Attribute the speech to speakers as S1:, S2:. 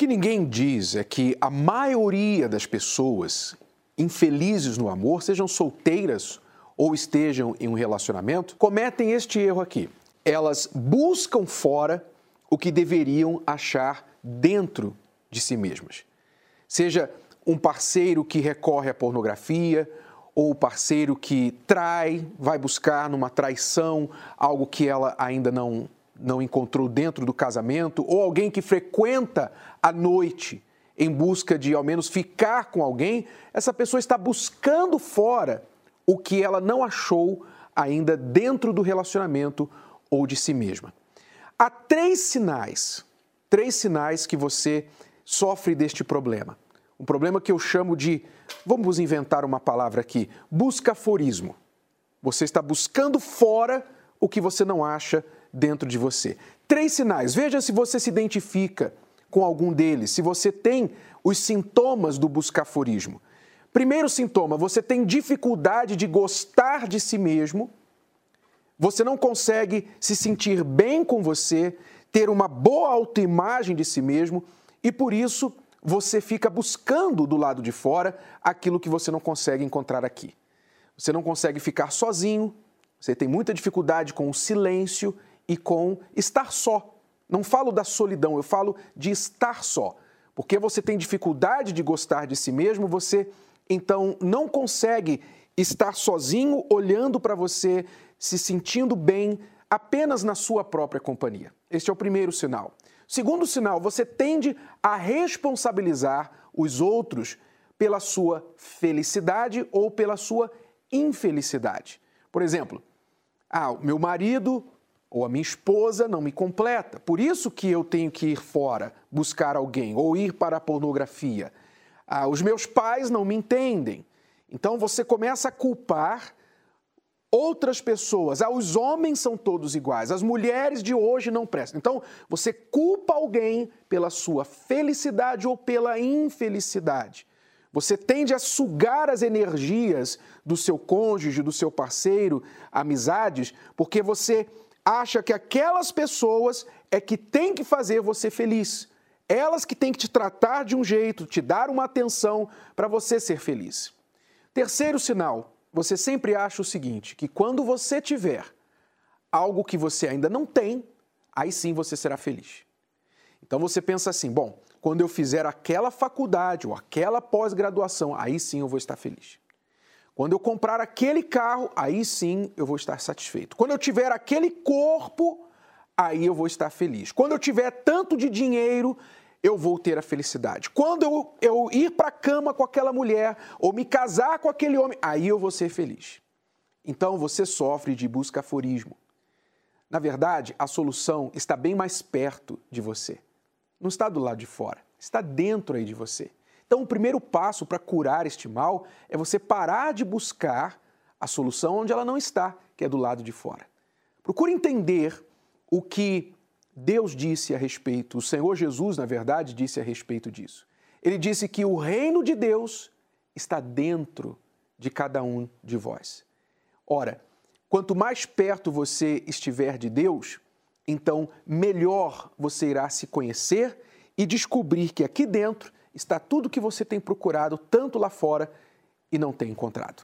S1: que ninguém diz é que a maioria das pessoas infelizes no amor, sejam solteiras ou estejam em um relacionamento, cometem este erro aqui. Elas buscam fora o que deveriam achar dentro de si mesmas. Seja um parceiro que recorre à pornografia, ou o parceiro que trai, vai buscar numa traição algo que ela ainda não não encontrou dentro do casamento, ou alguém que frequenta a noite em busca de ao menos ficar com alguém, essa pessoa está buscando fora o que ela não achou ainda dentro do relacionamento ou de si mesma. Há três sinais, três sinais que você sofre deste problema. Um problema que eu chamo de, vamos inventar uma palavra aqui, buscaforismo. Você está buscando fora o que você não acha dentro de você. Três sinais. Veja se você se identifica com algum deles, se você tem os sintomas do buscaforismo. Primeiro sintoma, você tem dificuldade de gostar de si mesmo, você não consegue se sentir bem com você, ter uma boa autoimagem de si mesmo e por isso você fica buscando do lado de fora aquilo que você não consegue encontrar aqui. Você não consegue ficar sozinho, você tem muita dificuldade com o silêncio e com estar só. Não falo da solidão, eu falo de estar só. Porque você tem dificuldade de gostar de si mesmo, você então não consegue estar sozinho olhando para você, se sentindo bem apenas na sua própria companhia. Este é o primeiro sinal. Segundo sinal, você tende a responsabilizar os outros pela sua felicidade ou pela sua infelicidade. Por exemplo, ah, meu marido ou a minha esposa não me completa. Por isso que eu tenho que ir fora buscar alguém ou ir para a pornografia. Ah, os meus pais não me entendem. Então você começa a culpar outras pessoas. Ah, os homens são todos iguais, as mulheres de hoje não prestam. Então você culpa alguém pela sua felicidade ou pela infelicidade. Você tende a sugar as energias do seu cônjuge, do seu parceiro, amizades, porque você acha que aquelas pessoas é que tem que fazer você feliz. Elas que têm que te tratar de um jeito, te dar uma atenção para você ser feliz. Terceiro sinal, você sempre acha o seguinte, que quando você tiver algo que você ainda não tem, aí sim você será feliz. Então você pensa assim, bom, quando eu fizer aquela faculdade ou aquela pós-graduação, aí sim eu vou estar feliz. Quando eu comprar aquele carro, aí sim eu vou estar satisfeito. Quando eu tiver aquele corpo, aí eu vou estar feliz. Quando eu tiver tanto de dinheiro, eu vou ter a felicidade. Quando eu, eu ir para a cama com aquela mulher ou me casar com aquele homem, aí eu vou ser feliz. Então você sofre de buscaforismo. Na verdade, a solução está bem mais perto de você. Não está do lado de fora, está dentro aí de você. Então, o primeiro passo para curar este mal é você parar de buscar a solução onde ela não está, que é do lado de fora. Procure entender o que Deus disse a respeito, o Senhor Jesus, na verdade, disse a respeito disso. Ele disse que o reino de Deus está dentro de cada um de vós. Ora, quanto mais perto você estiver de Deus, então melhor você irá se conhecer e descobrir que aqui dentro está tudo o que você tem procurado tanto lá fora e não tem encontrado.